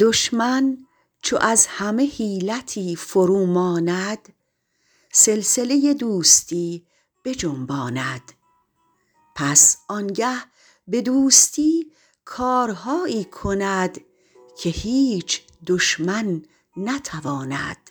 دشمن چو از همه حیلتی فروماند سلسله دوستی بجنباند. پس آنگه به دوستی کارهایی کند که هیچ دشمن نتواند.